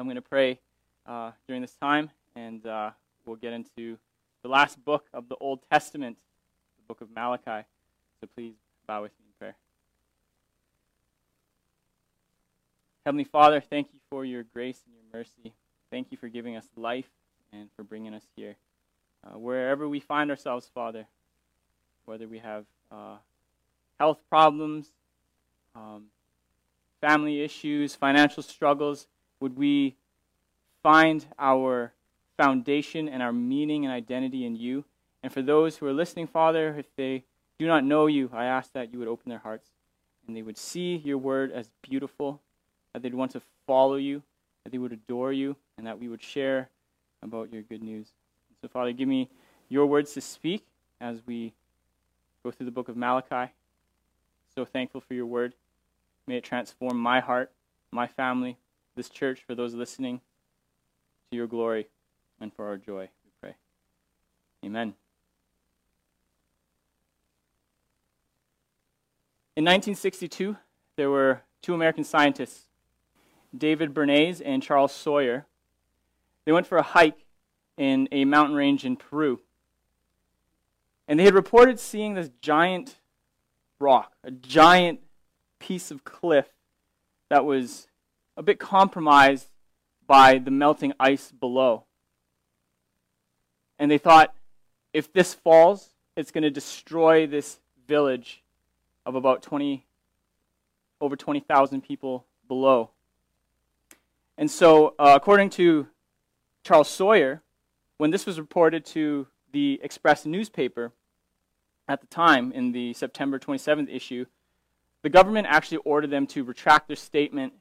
I'm going to pray uh, during this time, and uh, we'll get into the last book of the Old Testament, the book of Malachi. So please bow with me in prayer. Heavenly Father, thank you for your grace and your mercy. Thank you for giving us life and for bringing us here. Uh, wherever we find ourselves, Father, whether we have uh, health problems, um, family issues, financial struggles, would we find our foundation and our meaning and identity in you? And for those who are listening, Father, if they do not know you, I ask that you would open their hearts and they would see your word as beautiful, that they'd want to follow you, that they would adore you, and that we would share about your good news. So, Father, give me your words to speak as we go through the book of Malachi. So thankful for your word. May it transform my heart, my family, this church, for those listening, to your glory and for our joy, we pray. Amen. In 1962, there were two American scientists, David Bernays and Charles Sawyer. They went for a hike in a mountain range in Peru. And they had reported seeing this giant rock, a giant piece of cliff that was a bit compromised by the melting ice below. And they thought, if this falls, it's going to destroy this village of about 20, over 20,000 people below. And so, uh, according to Charles Sawyer, when this was reported to the Express newspaper at the time in the September 27th issue, the government actually ordered them to retract their statement.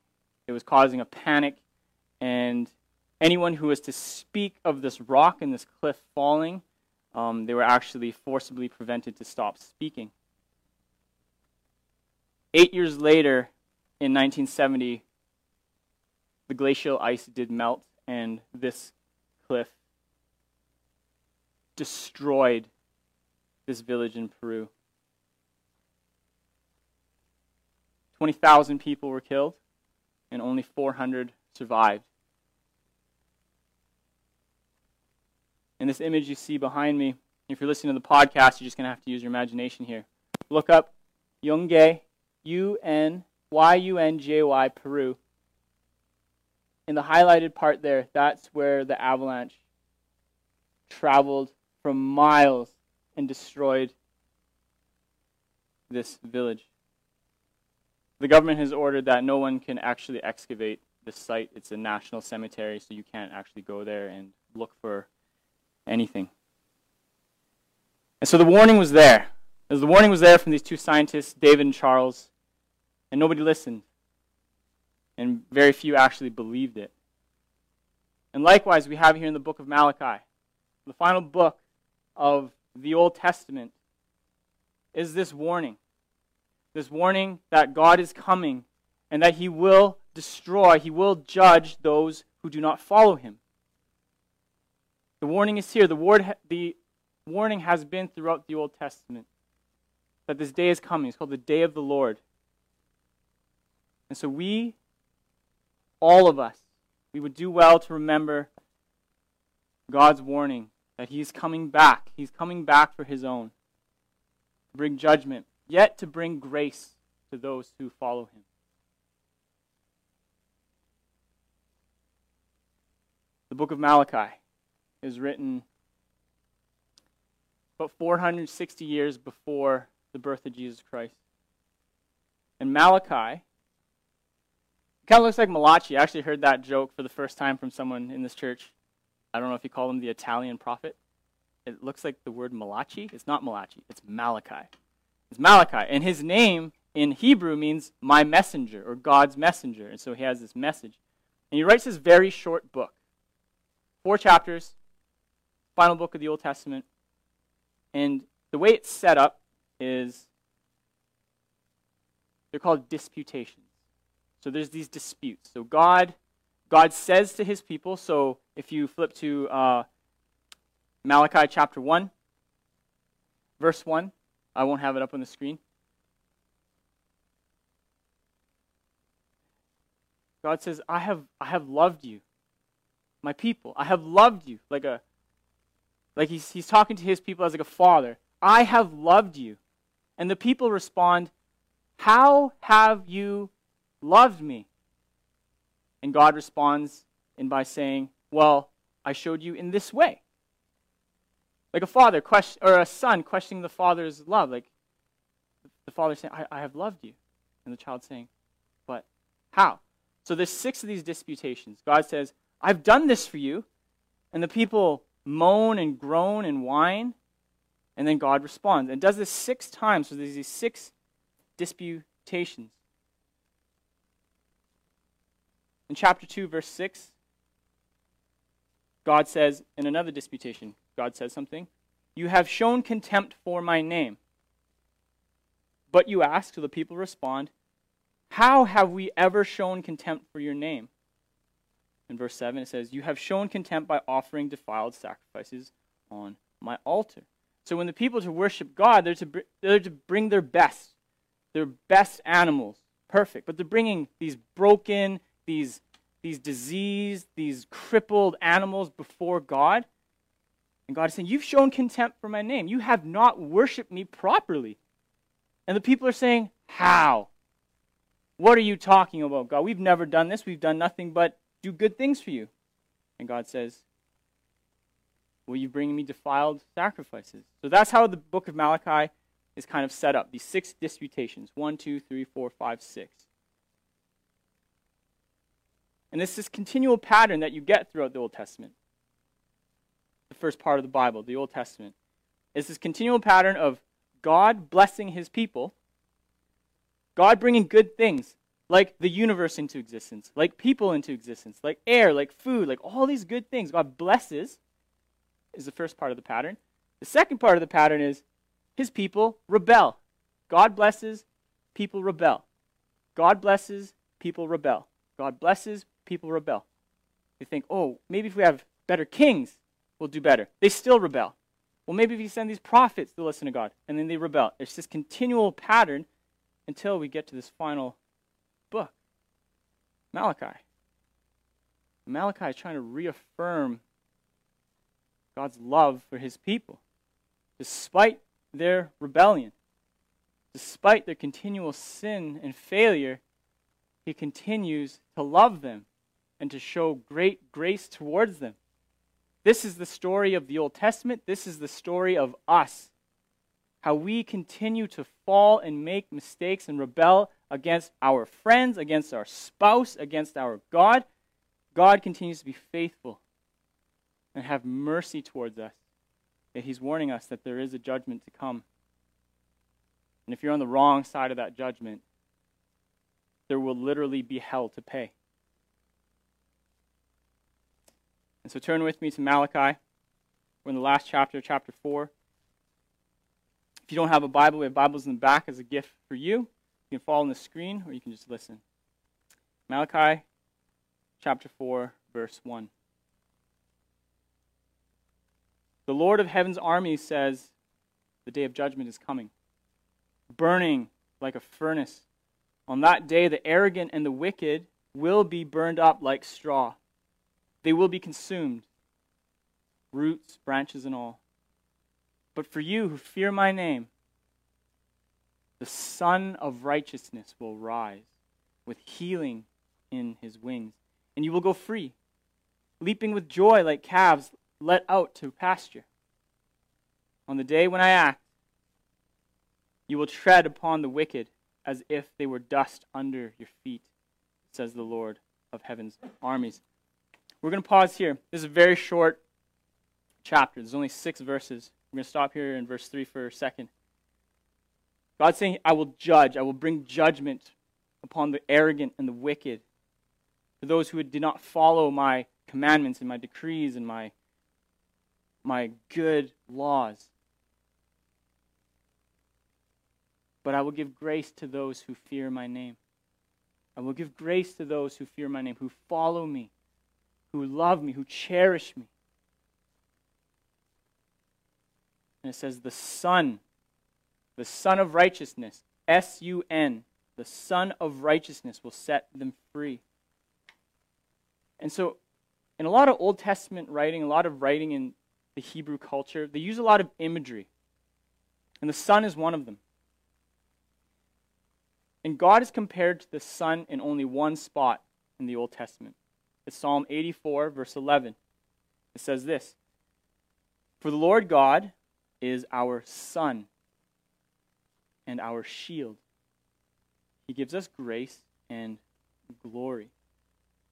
It was causing a panic, and anyone who was to speak of this rock and this cliff falling, um, they were actually forcibly prevented to stop speaking. Eight years later, in 1970, the glacial ice did melt, and this cliff destroyed this village in Peru. 20,000 people were killed, and only 400 survived. In this image you see behind me, if you're listening to the podcast, you're just going to have to use your imagination here. Look up Yungay, U N Y U N J Y, Peru. In the highlighted part there, that's where the avalanche traveled from miles and destroyed this village. The government has ordered that no one can actually excavate this site. It's a national cemetery, so you can't actually go there and look for anything. And so the warning was there. As the warning was there from these two scientists, David and Charles, and nobody listened. And very few actually believed it. And likewise, we have here in the book of Malachi, the final book of the Old Testament, is this warning this warning that God is coming and that he will destroy, he will judge those who do not follow him. The warning is here. The, word, the warning has been throughout the Old Testament that this day is coming. It's called the day of the Lord. And so we, all of us, we would do well to remember God's warning that He's coming back. He's coming back for His own to bring judgment yet to bring grace to those who follow him. The book of Malachi is written about 460 years before the birth of Jesus Christ. And Malachi kind of looks like Malachi. I actually heard that joke for the first time from someone in this church. I don't know if you call him the Italian prophet. It looks like the word Malachi. It's not Malachi, it's Malachi is Malachi. And his name in Hebrew means my messenger or God's messenger. And so he has this message. And he writes this very short book four chapters, final book of the Old Testament. And the way it's set up is they're called disputations. So there's these disputes. So God, God says to his people. So if you flip to uh, Malachi chapter one, verse one, I won't have it up on the screen. God says, I have, I have loved you. my people. I have loved you like a like he's he's talking to his people as like a father. I have loved you. And the people respond, "How have you loved me?" And God responds in by saying, "Well, I showed you in this way." Like a father question or a son questioning the father's love, like the father saying, I, I have loved you. And the child saying, But how? So there's six of these disputations. God says, I've done this for you. And the people moan and groan and whine. And then God responds. And does this six times. So there's these six disputations. In chapter 2, verse 6, God says, in another disputation, God says something. You have shown contempt for my name. But you ask, so the people respond, How have we ever shown contempt for your name? In verse 7, it says, You have shown contempt by offering defiled sacrifices on my altar. So when the people to worship God, they're to, they're to bring their best, their best animals, perfect. But they're bringing these broken, these, these diseased, these crippled animals before God. And God is saying, You've shown contempt for my name. You have not worshiped me properly. And the people are saying, How? What are you talking about, God? We've never done this. We've done nothing but do good things for you. And God says, Will you bring me defiled sacrifices? So that's how the book of Malachi is kind of set up these six disputations one, two, three, four, five, six. And it's this continual pattern that you get throughout the Old Testament. The first part of the Bible, the Old Testament. It's this continual pattern of God blessing his people, God bringing good things like the universe into existence, like people into existence, like air, like food, like all these good things. God blesses, is the first part of the pattern. The second part of the pattern is his people rebel. God blesses, people rebel. God blesses, people rebel. God blesses, people rebel. They think, oh, maybe if we have better kings, we'll do better. They still rebel. Well, maybe if you send these prophets to listen to God, and then they rebel. It's this continual pattern until we get to this final book, Malachi. Malachi is trying to reaffirm God's love for his people, despite their rebellion, despite their continual sin and failure. He continues to love them and to show great grace towards them. This is the story of the Old Testament. This is the story of us. How we continue to fall and make mistakes and rebel against our friends, against our spouse, against our God. God continues to be faithful and have mercy towards us. Yet He's warning us that there is a judgment to come. And if you're on the wrong side of that judgment, there will literally be hell to pay. And so turn with me to Malachi. We're in the last chapter, chapter 4. If you don't have a Bible, we have Bibles in the back as a gift for you. You can follow on the screen or you can just listen. Malachi chapter 4, verse 1. The Lord of heaven's army says, The day of judgment is coming, burning like a furnace. On that day, the arrogant and the wicked will be burned up like straw. They will be consumed, roots, branches, and all. But for you who fear my name, the Sun of Righteousness will rise with healing in his wings, and you will go free, leaping with joy like calves let out to pasture. On the day when I act, you will tread upon the wicked as if they were dust under your feet, says the Lord of heaven's armies. We're going to pause here. This is a very short chapter. There's only six verses. We're going to stop here in verse 3 for a second. God's saying, I will judge, I will bring judgment upon the arrogant and the wicked, for those who did not follow my commandments and my decrees and my, my good laws. But I will give grace to those who fear my name. I will give grace to those who fear my name, who follow me who love me, who cherish me. And it says, the Sun, the Sun of Righteousness, S U N, the Sun of Righteousness will set them free. And so in a lot of Old Testament writing, a lot of writing in the Hebrew culture, they use a lot of imagery. And the sun is one of them. And God is compared to the sun in only one spot in the Old Testament. It's Psalm 84, verse 11. It says this For the Lord God is our sun and our shield. He gives us grace and glory.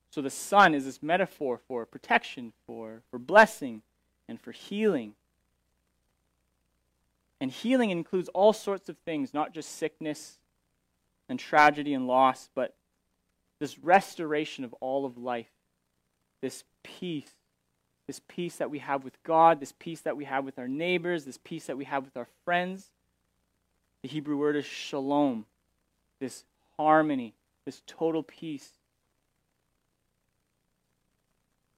So the sun is this metaphor for protection, for, for blessing, and for healing. And healing includes all sorts of things, not just sickness and tragedy and loss, but this restoration of all of life, this peace, this peace that we have with God, this peace that we have with our neighbors, this peace that we have with our friends. The Hebrew word is shalom, this harmony, this total peace.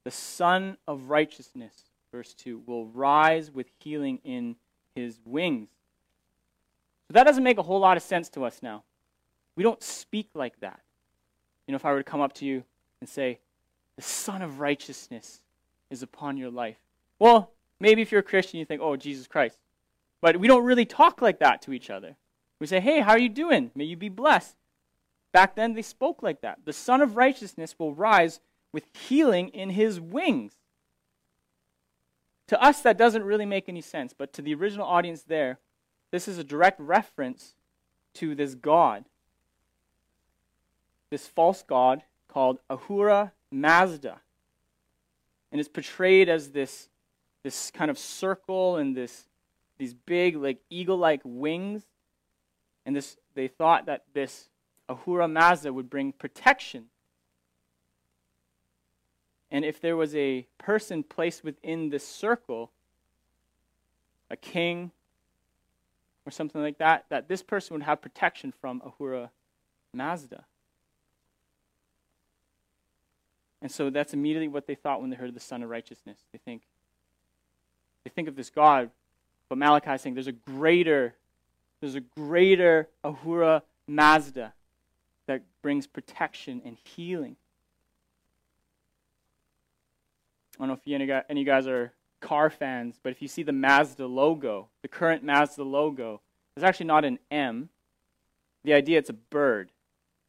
The Sun of Righteousness, verse 2, will rise with healing in his wings. So that doesn't make a whole lot of sense to us now. We don't speak like that. You know, if I were to come up to you and say, the Sun of Righteousness is upon your life. Well, maybe if you're a Christian, you think, oh, Jesus Christ. But we don't really talk like that to each other. We say, hey, how are you doing? May you be blessed. Back then, they spoke like that. The Sun of Righteousness will rise with healing in his wings. To us, that doesn't really make any sense, but to the original audience there, this is a direct reference to this God, this false God called Ahura Mazda. And it's portrayed as this, this kind of circle and this, these big, like eagle like wings. And this, they thought that this Ahura Mazda would bring protection. And if there was a person placed within this circle, a king or something like that, that this person would have protection from Ahura Mazda. And so that's immediately what they thought when they heard of the Son of Righteousness. They think, they think of this God, but Malachi is saying there's a greater, there's a greater Ahura Mazda that brings protection and healing. I don't know if any of you guys are car fans, but if you see the Mazda logo, the current Mazda logo, it's actually not an M. The idea it's a bird,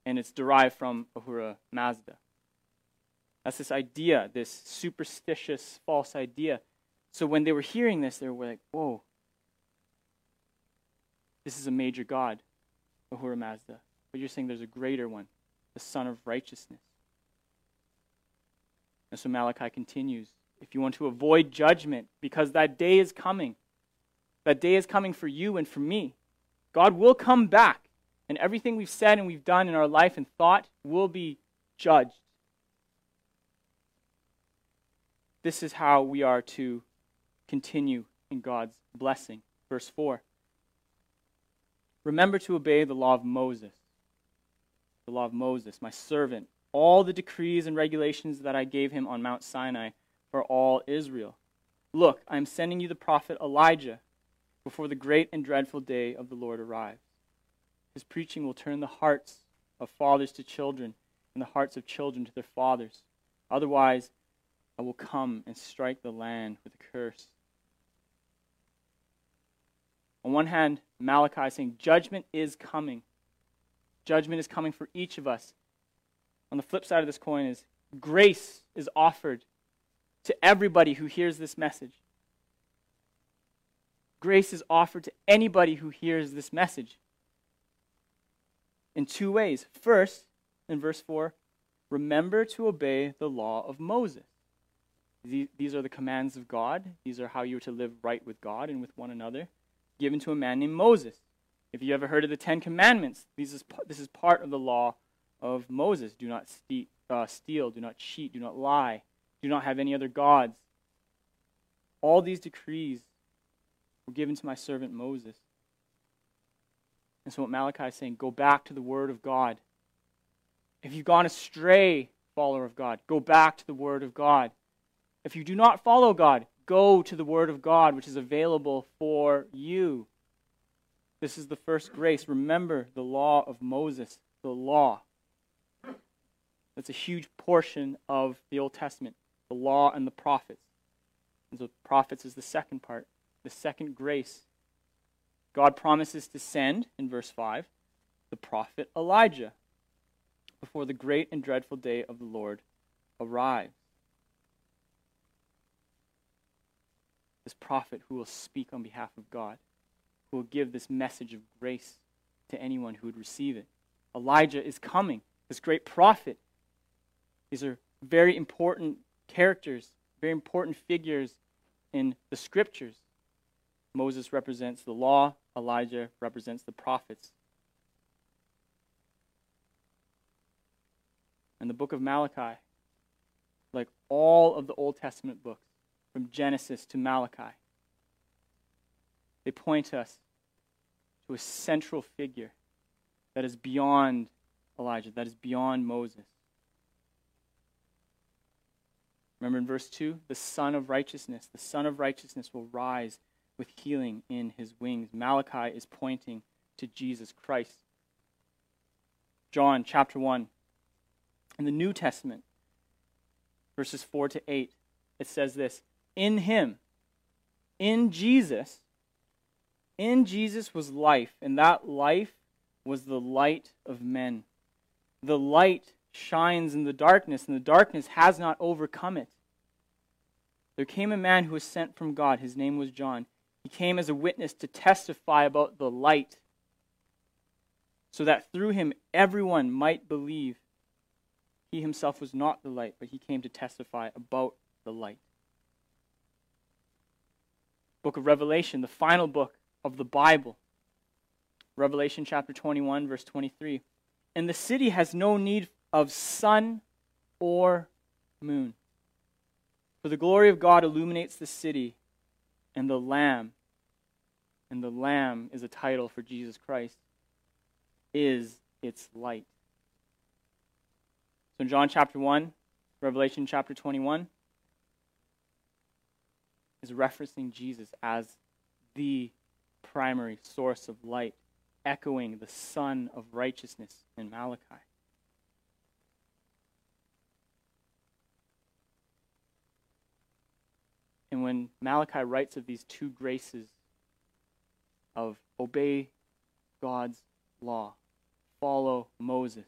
and it's derived from Ahura Mazda. That's this idea, this superstitious, false idea. So when they were hearing this, they were like, whoa, this is a major god, Ahura Mazda. But you're saying there's a greater one, the Son of Righteousness. And so Malachi continues if you want to avoid judgment, because that day is coming, that day is coming for you and for me. God will come back, and everything we've said and we've done in our life and thought will be judged. This is how we are to continue in God's blessing. Verse 4 Remember to obey the law of Moses, the law of Moses, my servant, all the decrees and regulations that I gave him on Mount Sinai for all Israel. Look, I am sending you the prophet Elijah before the great and dreadful day of the Lord arrives. His preaching will turn the hearts of fathers to children and the hearts of children to their fathers. Otherwise, I will come and strike the land with a curse. On one hand, Malachi is saying judgment is coming. Judgment is coming for each of us. On the flip side of this coin is grace is offered to everybody who hears this message. Grace is offered to anybody who hears this message in two ways. First, in verse 4, remember to obey the law of Moses. These are the commands of God. These are how you are to live right with God and with one another, given to a man named Moses. If you ever heard of the Ten Commandments, this is, this is part of the law of Moses. Do not uh, steal, do not cheat, do not lie, do not have any other gods. All these decrees were given to my servant Moses. And so what Malachi is saying, go back to the Word of God. If you've gone astray, follower of God, go back to the Word of God. If you do not follow God, go to the Word of God, which is available for you. This is the first grace. Remember the law of Moses, the law. That's a huge portion of the Old Testament. the law and the prophets. And so prophets is the second part, the second grace. God promises to send, in verse 5, the prophet Elijah before the great and dreadful day of the Lord arrives. This prophet who will speak on behalf of God, who will give this message of grace to anyone who would receive it. Elijah is coming, this great prophet. These are very important characters, very important figures in the scriptures. Moses represents the law, Elijah represents the prophets. And the book of Malachi, like all of the Old Testament books, from Genesis to Malachi, they point us to a central figure that is beyond Elijah, that is beyond Moses. Remember in verse 2? The Son of Righteousness. The Son of Righteousness will rise with healing in his wings. Malachi is pointing to Jesus Christ. John chapter 1. In the New Testament, verses 4 to 8, it says this In him, in Jesus, in Jesus was life, and that life was the light of men. The light shines in the darkness, and the darkness has not overcome it. There came a man who was sent from God. His name was John. He came as a witness to testify about the light, so that through him everyone might believe. He himself was not the light, but he came to testify about the light. Book of Revelation, the final book of the Bible. Revelation chapter 21, verse 23. And the city has no need of sun or moon. For the glory of God illuminates the city, and the Lamb, and the Lamb is a title for Jesus Christ, is its light. So in John chapter 1, Revelation chapter 21 is referencing Jesus as the primary source of light, echoing the Son of righteousness in Malachi. And when Malachi writes of these two graces of obey God's law, follow Moses,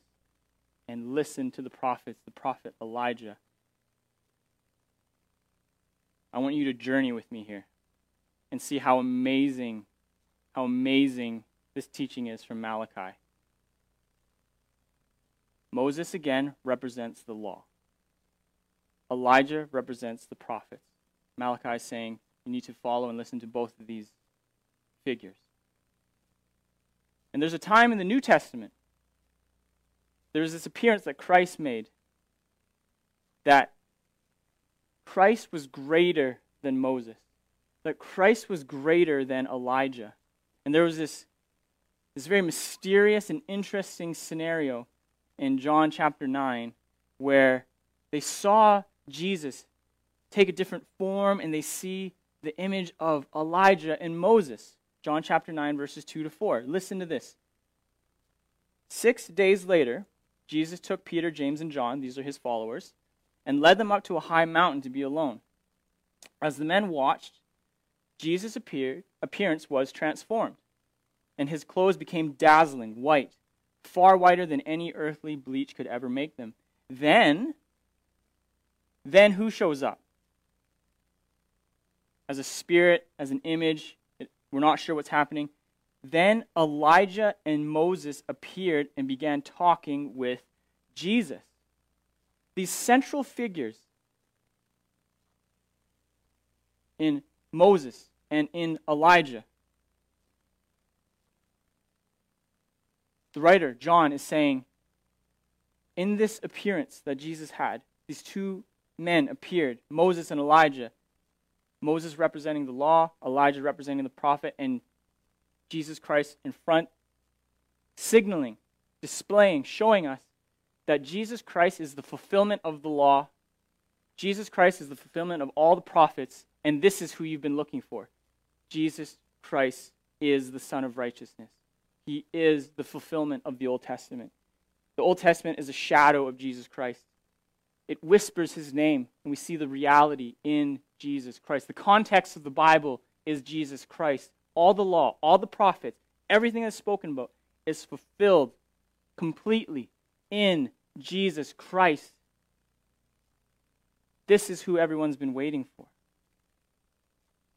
and listen to the prophets, the prophet Elijah, I want you to journey with me here and see how amazing, how amazing this teaching is from Malachi. Moses again represents the law. Elijah represents the prophets. Malachi is saying you need to follow and listen to both of these figures. And there's a time in the New Testament, there's this appearance that Christ made that Christ was greater than Moses, that Christ was greater than Elijah. And there was this, this very mysterious and interesting scenario in John chapter 9 where they saw Jesus take a different form and they see the image of Elijah and Moses. John chapter 9, verses 2 to 4. Listen to this. Six days later, Jesus took Peter, James, and John, these are his followers, and led them up to a high mountain to be alone. As the men watched, Jesus' appearance was transformed, and his clothes became dazzling white, far whiter than any earthly bleach could ever make them. Then, then who shows up? as a spirit, as an image. We're not sure what's happening. Then Elijah and Moses appeared and began talking with Jesus. These central figures in Moses and in Elijah. The writer, John, is saying, in this appearance that Jesus had, these two men appeared, Moses and Elijah, Moses representing the law, Elijah representing the prophet, and Jesus Christ in front, signaling, displaying, showing us that Jesus Christ is the fulfillment of the law. Jesus Christ is the fulfillment of all the prophets, and this is who you've been looking for. Jesus Christ is the Son of righteousness. He is the fulfillment of the Old Testament. The Old Testament is a shadow of Jesus Christ. it whispers his name, and we see the reality in Jesus Christ. The context of the Bible is Jesus Christ. All the law, all the prophets, everything that's spoken about is fulfilled completely in Jesus Christ. This is who everyone's been waiting for.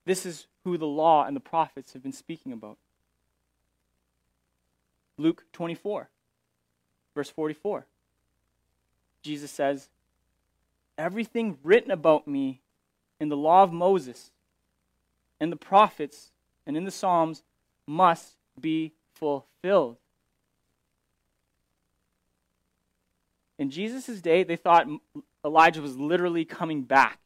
This is who the law and the prophets have been speaking about. Luke 24, verse 44. Jesus says, Everything written about me in the law of Moses and the prophets and in the Psalms must be fulfilled. In Jesus' day, they thought Elijah was literally coming back.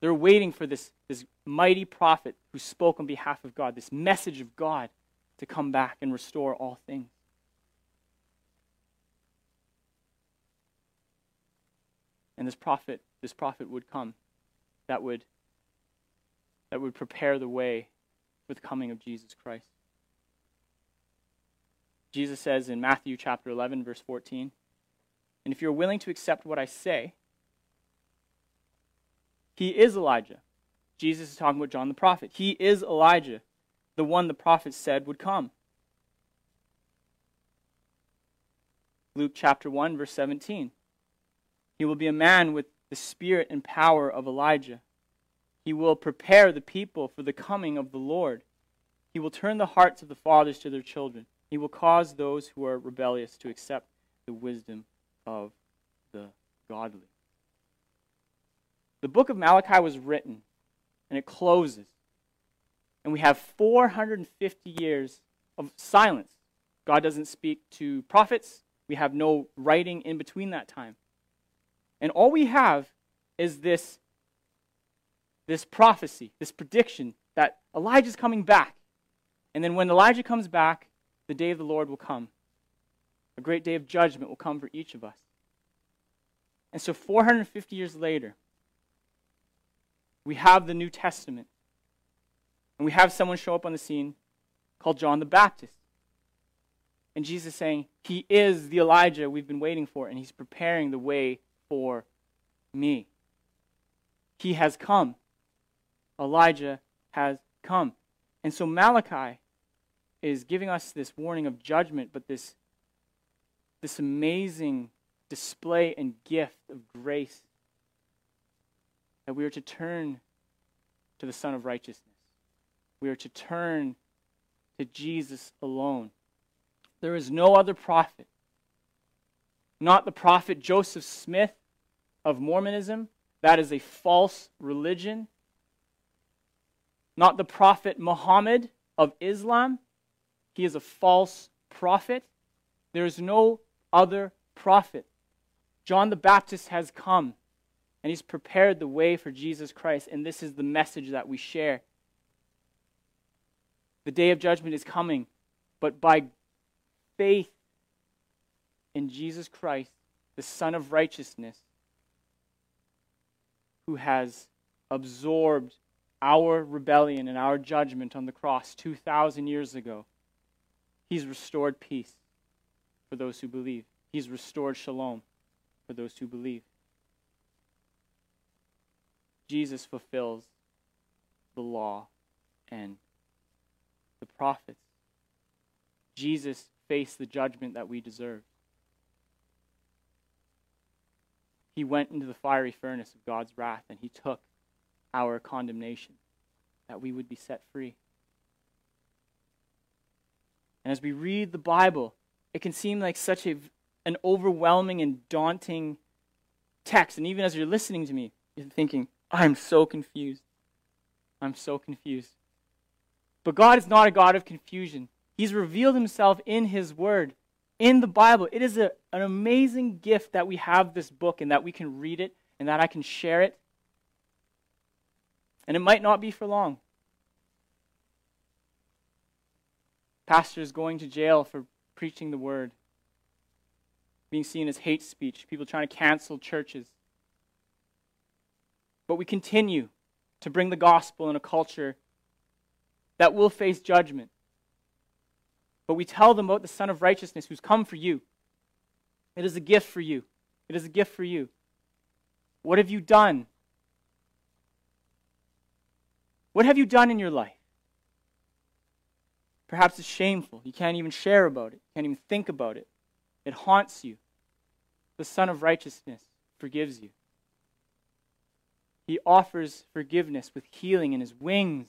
They're waiting for this, this mighty prophet who spoke on behalf of God, this message of God to come back and restore all things. And this prophet, this prophet would come that would that would prepare the way for the coming of Jesus Christ. Jesus says in Matthew chapter 11 verse 14, and if you're willing to accept what I say, he is Elijah. Jesus is talking about John the prophet. He is Elijah, the one the prophet said would come. Luke chapter 1, verse 17. He will be a man with the spirit and power of Elijah. He will prepare the people for the coming of the Lord. He will turn the hearts of the fathers to their children. He will cause those who are rebellious to accept the wisdom of the godly. The book of Malachi was written, and it closes. And we have 450 years of silence. God doesn't speak to prophets. We have no writing in between that time. And all we have is this, this prophecy, this prediction that Elijah's coming back. And then when Elijah comes back, the day of the Lord will come. A great day of judgment will come for each of us. And so 450 years later, we have the New Testament. And we have someone show up on the scene called John the Baptist. And Jesus saying, He is the Elijah we've been waiting for, and He's preparing the way for me. He has come. Elijah has come. And so Malachi is giving us this warning of judgment, but this this amazing display and gift of grace that we are to turn to the Son of Righteousness. We are to turn to Jesus alone. There is no other prophet, not the prophet Joseph Smith of Mormonism. That is a false religion. Not the prophet Muhammad of Islam. He is a false prophet. There is no other prophet. John the Baptist has come and he's prepared the way for Jesus Christ, and this is the message that we share. The day of judgment is coming, but by faith in Jesus Christ, the Son of righteousness, who has absorbed our rebellion and our judgment on the cross 2,000 years ago, he's restored peace for those who believe. He's restored shalom for those who believe. Jesus fulfills the law and the prophets. Jesus faced the judgment that we deserve. He went into the fiery furnace of God's wrath and he took our condemnation that we would be set free. And as we read the Bible, it can seem like such a, an overwhelming and daunting text. And even as you're listening to me, you're thinking, I'm so confused. I'm so confused. But God is not a God of confusion. He's revealed himself in his word, in the Bible. It is a, an amazing gift that we have this book and that we can read it and that I can share it. And it might not be for long. Pastors going to jail for preaching the word, being seen as hate speech, people trying to cancel churches. But we continue to bring the gospel in a culture that will face judgment. But we tell them about the Son of Righteousness who's come for you. It is a gift for you. It is a gift for you. What have you done? What have you done in your life? Perhaps it's shameful. You can't even share about it, you can't even think about it. It haunts you. The Son of Righteousness forgives you. He offers forgiveness with healing in his wings.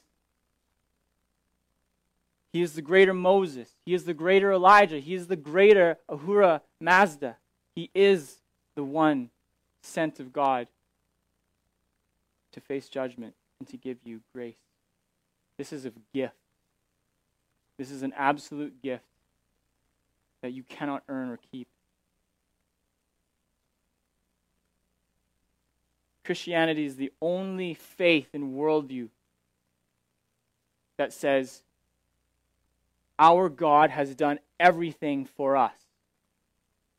He is the greater Moses. He is the greater Elijah. He is the greater Ahura Mazda. He is the one sent of God to face judgment and to give you grace. This is a gift. This is an absolute gift that you cannot earn or keep. Christianity is the only faith and worldview that says our God has done everything for us.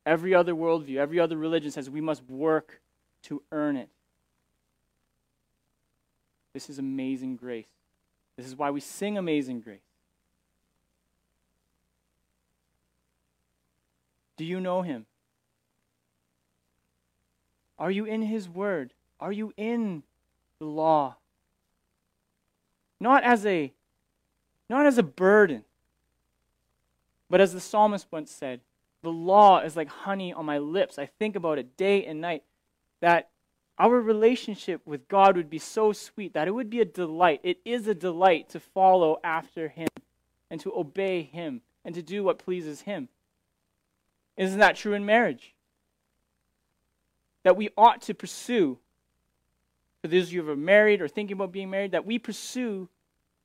Every other worldview, every other religion says we must work to earn it. This is amazing grace. This is why we sing Amazing Grace. Do you know him? Are you in his word? Are you in the law? Not as a not as a burden, but as the psalmist once said, the law is like honey on my lips. I think about it day and night. That our relationship with God would be so sweet that it would be a delight. It is a delight to follow after Him and to obey Him and to do what pleases Him. Isn't that true in marriage? That we ought to pursue, for those of you who are married or thinking about being married, that we pursue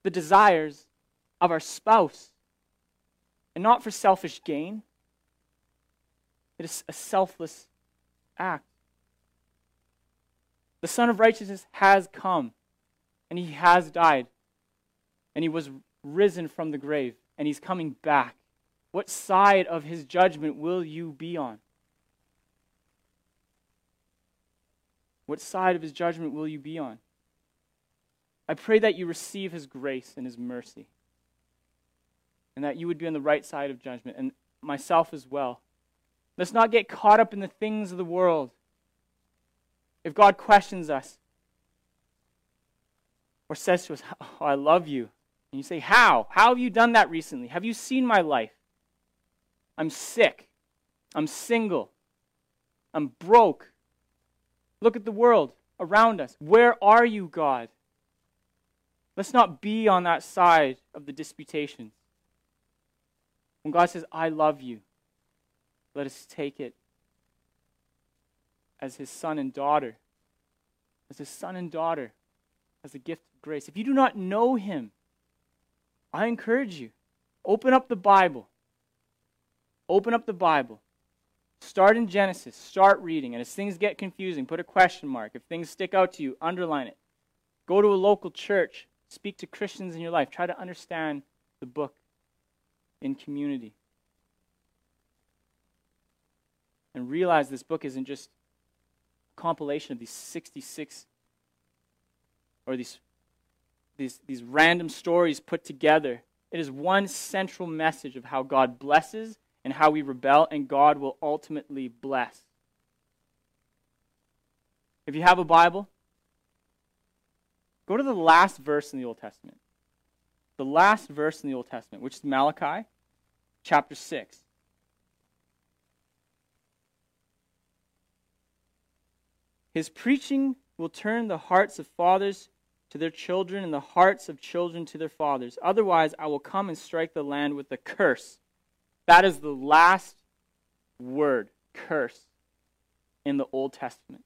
the desires of our spouse and not for selfish gain. It is a selfless act. The Son of Righteousness has come, and he has died, and he was risen from the grave, and he's coming back. What side of his judgment will you be on? What side of his judgment will you be on? I pray that you receive his grace and his mercy, and that you would be on the right side of judgment, and myself as well. Let's not get caught up in the things of the world. If God questions us or says to us, Oh, I love you, and you say, How? How have you done that recently? Have you seen my life? I'm sick. I'm single. I'm broke. Look at the world around us. Where are you, God? Let's not be on that side of the disputations. When God says, I love you, let us take it as his son and daughter, as his son and daughter, as a gift of grace. If you do not know him, I encourage you, open up the Bible. Open up the Bible. Start in Genesis. Start reading. And as things get confusing, put a question mark. If things stick out to you, underline it. Go to a local church. Speak to Christians in your life. Try to understand the book in community. And realize this book isn't just a compilation of these 66 or these, these, these random stories put together. It is one central message of how God blesses and how we rebel, and God will ultimately bless. If you have a Bible, go to the last verse in the Old Testament. The last verse in the Old Testament, which is Malachi chapter 6. His preaching will turn the hearts of fathers to their children and the hearts of children to their fathers. Otherwise, I will come and strike the land with a curse that is the last word, curse, in the Old Testament.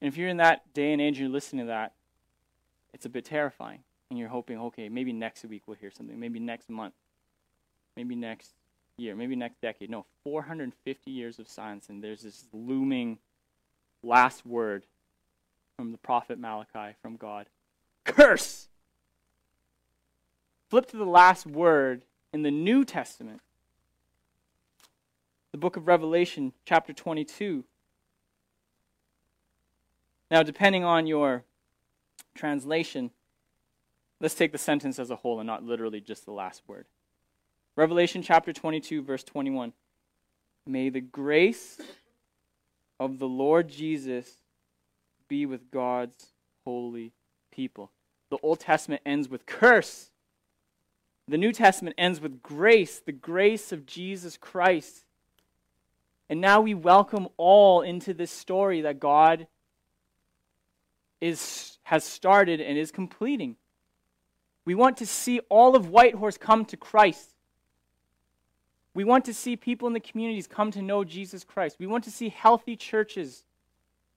And if you're in that day and age and you're listening to that, it's a bit terrifying. And you're hoping, okay, maybe next week we'll hear something. Maybe next month. Maybe next year. Maybe next decade. No, 450 years of silence, and there's this looming last word from the prophet Malachi from God Curse! Flip to the last word in the New Testament, the book of Revelation, chapter 22. Now, depending on your translation, let's take the sentence as a whole and not literally just the last word. Revelation chapter 22, verse 21. May the grace of the Lord Jesus be with God's holy people. The Old Testament ends with curse. The New Testament ends with grace, the grace of Jesus Christ. And now we welcome all into this story that God is, has started and is completing. We want to see all of Whitehorse come to Christ. We want to see people in the communities come to know Jesus Christ. We want to see healthy churches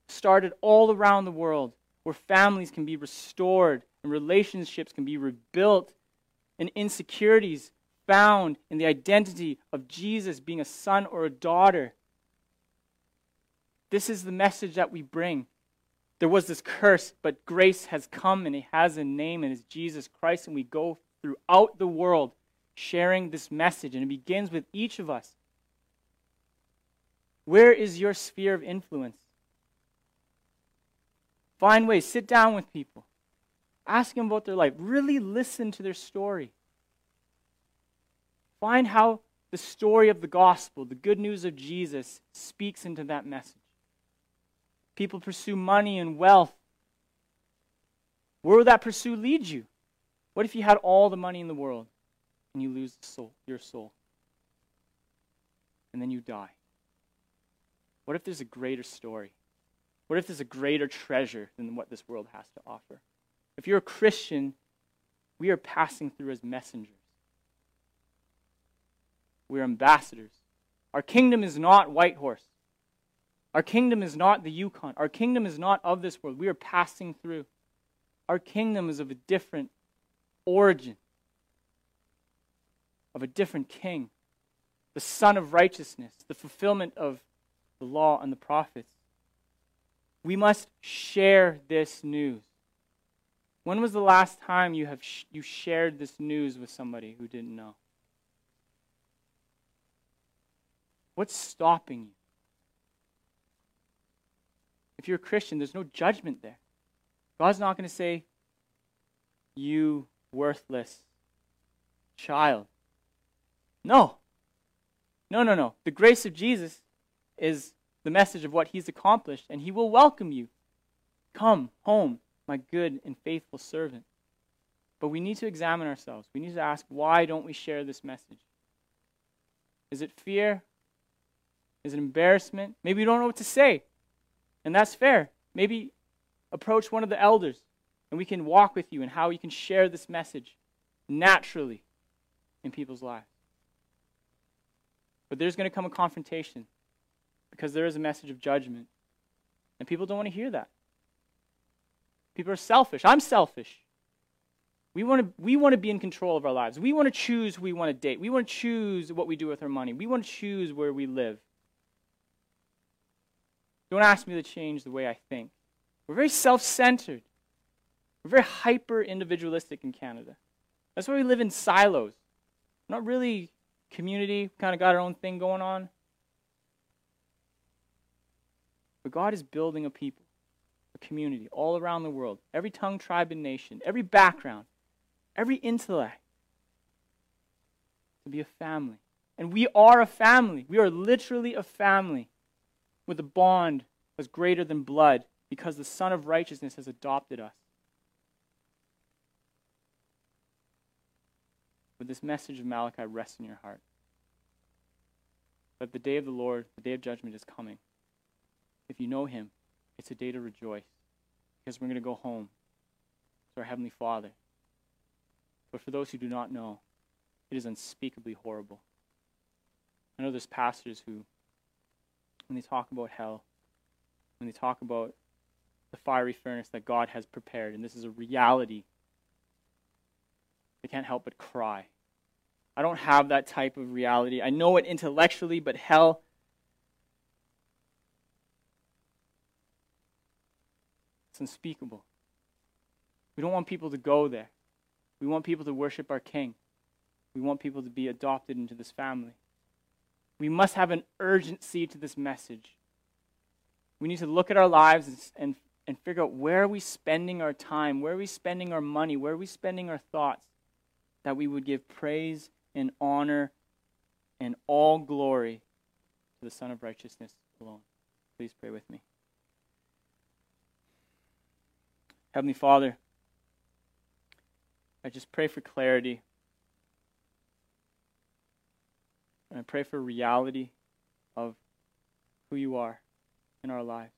started all around the world where families can be restored and relationships can be rebuilt and insecurities found in the identity of Jesus being a son or a daughter. This is the message that we bring. There was this curse, but grace has come and it has a name and it's Jesus Christ. And we go throughout the world sharing this message. And it begins with each of us. Where is your sphere of influence? Find ways, sit down with people, ask them about their life, really listen to their story. Find how the story of the gospel, the good news of Jesus, speaks into that message. People pursue money and wealth. Where will that pursuit lead you? What if you had all the money in the world and you lose soul, your soul? And then you die. What if there's a greater story? What if there's a greater treasure than what this world has to offer? If you're a Christian, we are passing through as messengers. We're ambassadors. Our kingdom is not Whitehorse. Our kingdom is not the Yukon. Our kingdom is not of this world. We are passing through. Our kingdom is of a different origin, of a different king, the Son of righteousness, the fulfillment of the law and the prophets. We must share this news. When was the last time you have sh- you shared this news with somebody who didn't know? What's stopping you? If you're a Christian, there's no judgment there. God's not going to say, You worthless child. No. No, no, no. The grace of Jesus is the message of what he's accomplished, and he will welcome you. Come home, my good and faithful servant. But we need to examine ourselves. We need to ask, why don't we share this message? Is it fear? Is it embarrassment? Maybe we don't know what to say. And that's fair. Maybe approach one of the elders and we can walk with you and how you can share this message naturally in people's lives. But there's going to come a confrontation because there is a message of judgment. And people don't want to hear that. People are selfish. I'm selfish. We want, to, we want to be in control of our lives. We want to choose who we want to date. We want to choose what we do with our money. We want to choose where we live. Don't ask me to change the way I think. We're very self centered. We're very hyper individualistic in Canada. That's why we live in silos. We're not really community, we kind of got our own thing going on. But God is building a people, community all around the world, every tongue, tribe, and nation, every background, every intellect, to be a family. And we are a family. We are literally a family with a bond that's greater than blood because the Son of Righteousness has adopted us. Would this message of Malachi rest in your heart? That the day of the Lord, the day of judgment is coming. If you know Him, it's a day to rejoice because we're going to go home to our Heavenly Father. But for those who do not know, it is unspeakably horrible. I know there's pastors who when they talk about hell, when they talk about the fiery furnace that God has prepared, and this is a reality, they can't help but cry. I don't have that type of reality. I know it intellectually, but hell, it's unspeakable. We don't want people to go there. We want people to worship our King. We want people to be adopted into this family. We must have an urgency to this message. We need to look at our lives and, and, and figure out where are we spending our time, where are we spending our money, where are we spending our thoughts, that we would give praise and honor and all glory to the Son of Righteousness alone. Please pray with me. Heavenly Father, I just pray for clarity. And I pray for reality of who you are in our lives.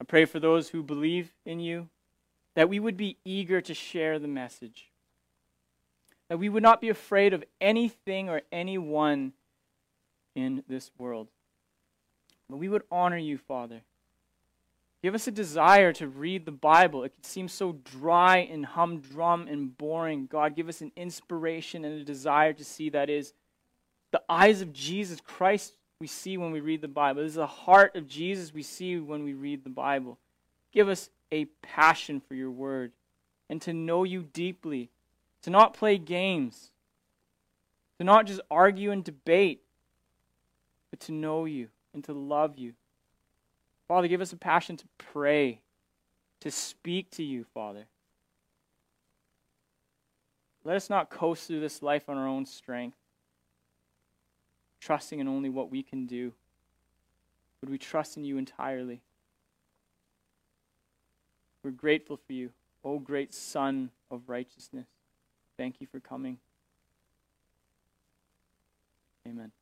I pray for those who believe in you that we would be eager to share the message. That we would not be afraid of anything or anyone in this world. But we would honor you, Father. Give us a desire to read the Bible. It seems so dry and humdrum and boring. God, give us an inspiration and a desire to see that is the eyes of Jesus Christ we see when we read the Bible. This is the heart of Jesus we see when we read the Bible. Give us a passion for your word and to know you deeply, to not play games, to not just argue and debate, but to know you and to love you. Father, give us a passion to pray, to speak to you, Father. Let us not coast through this life on our own strength, trusting in only what we can do. Would we trust in you entirely? We're grateful for you, O great Sun of righteousness. Thank you for coming. Amen.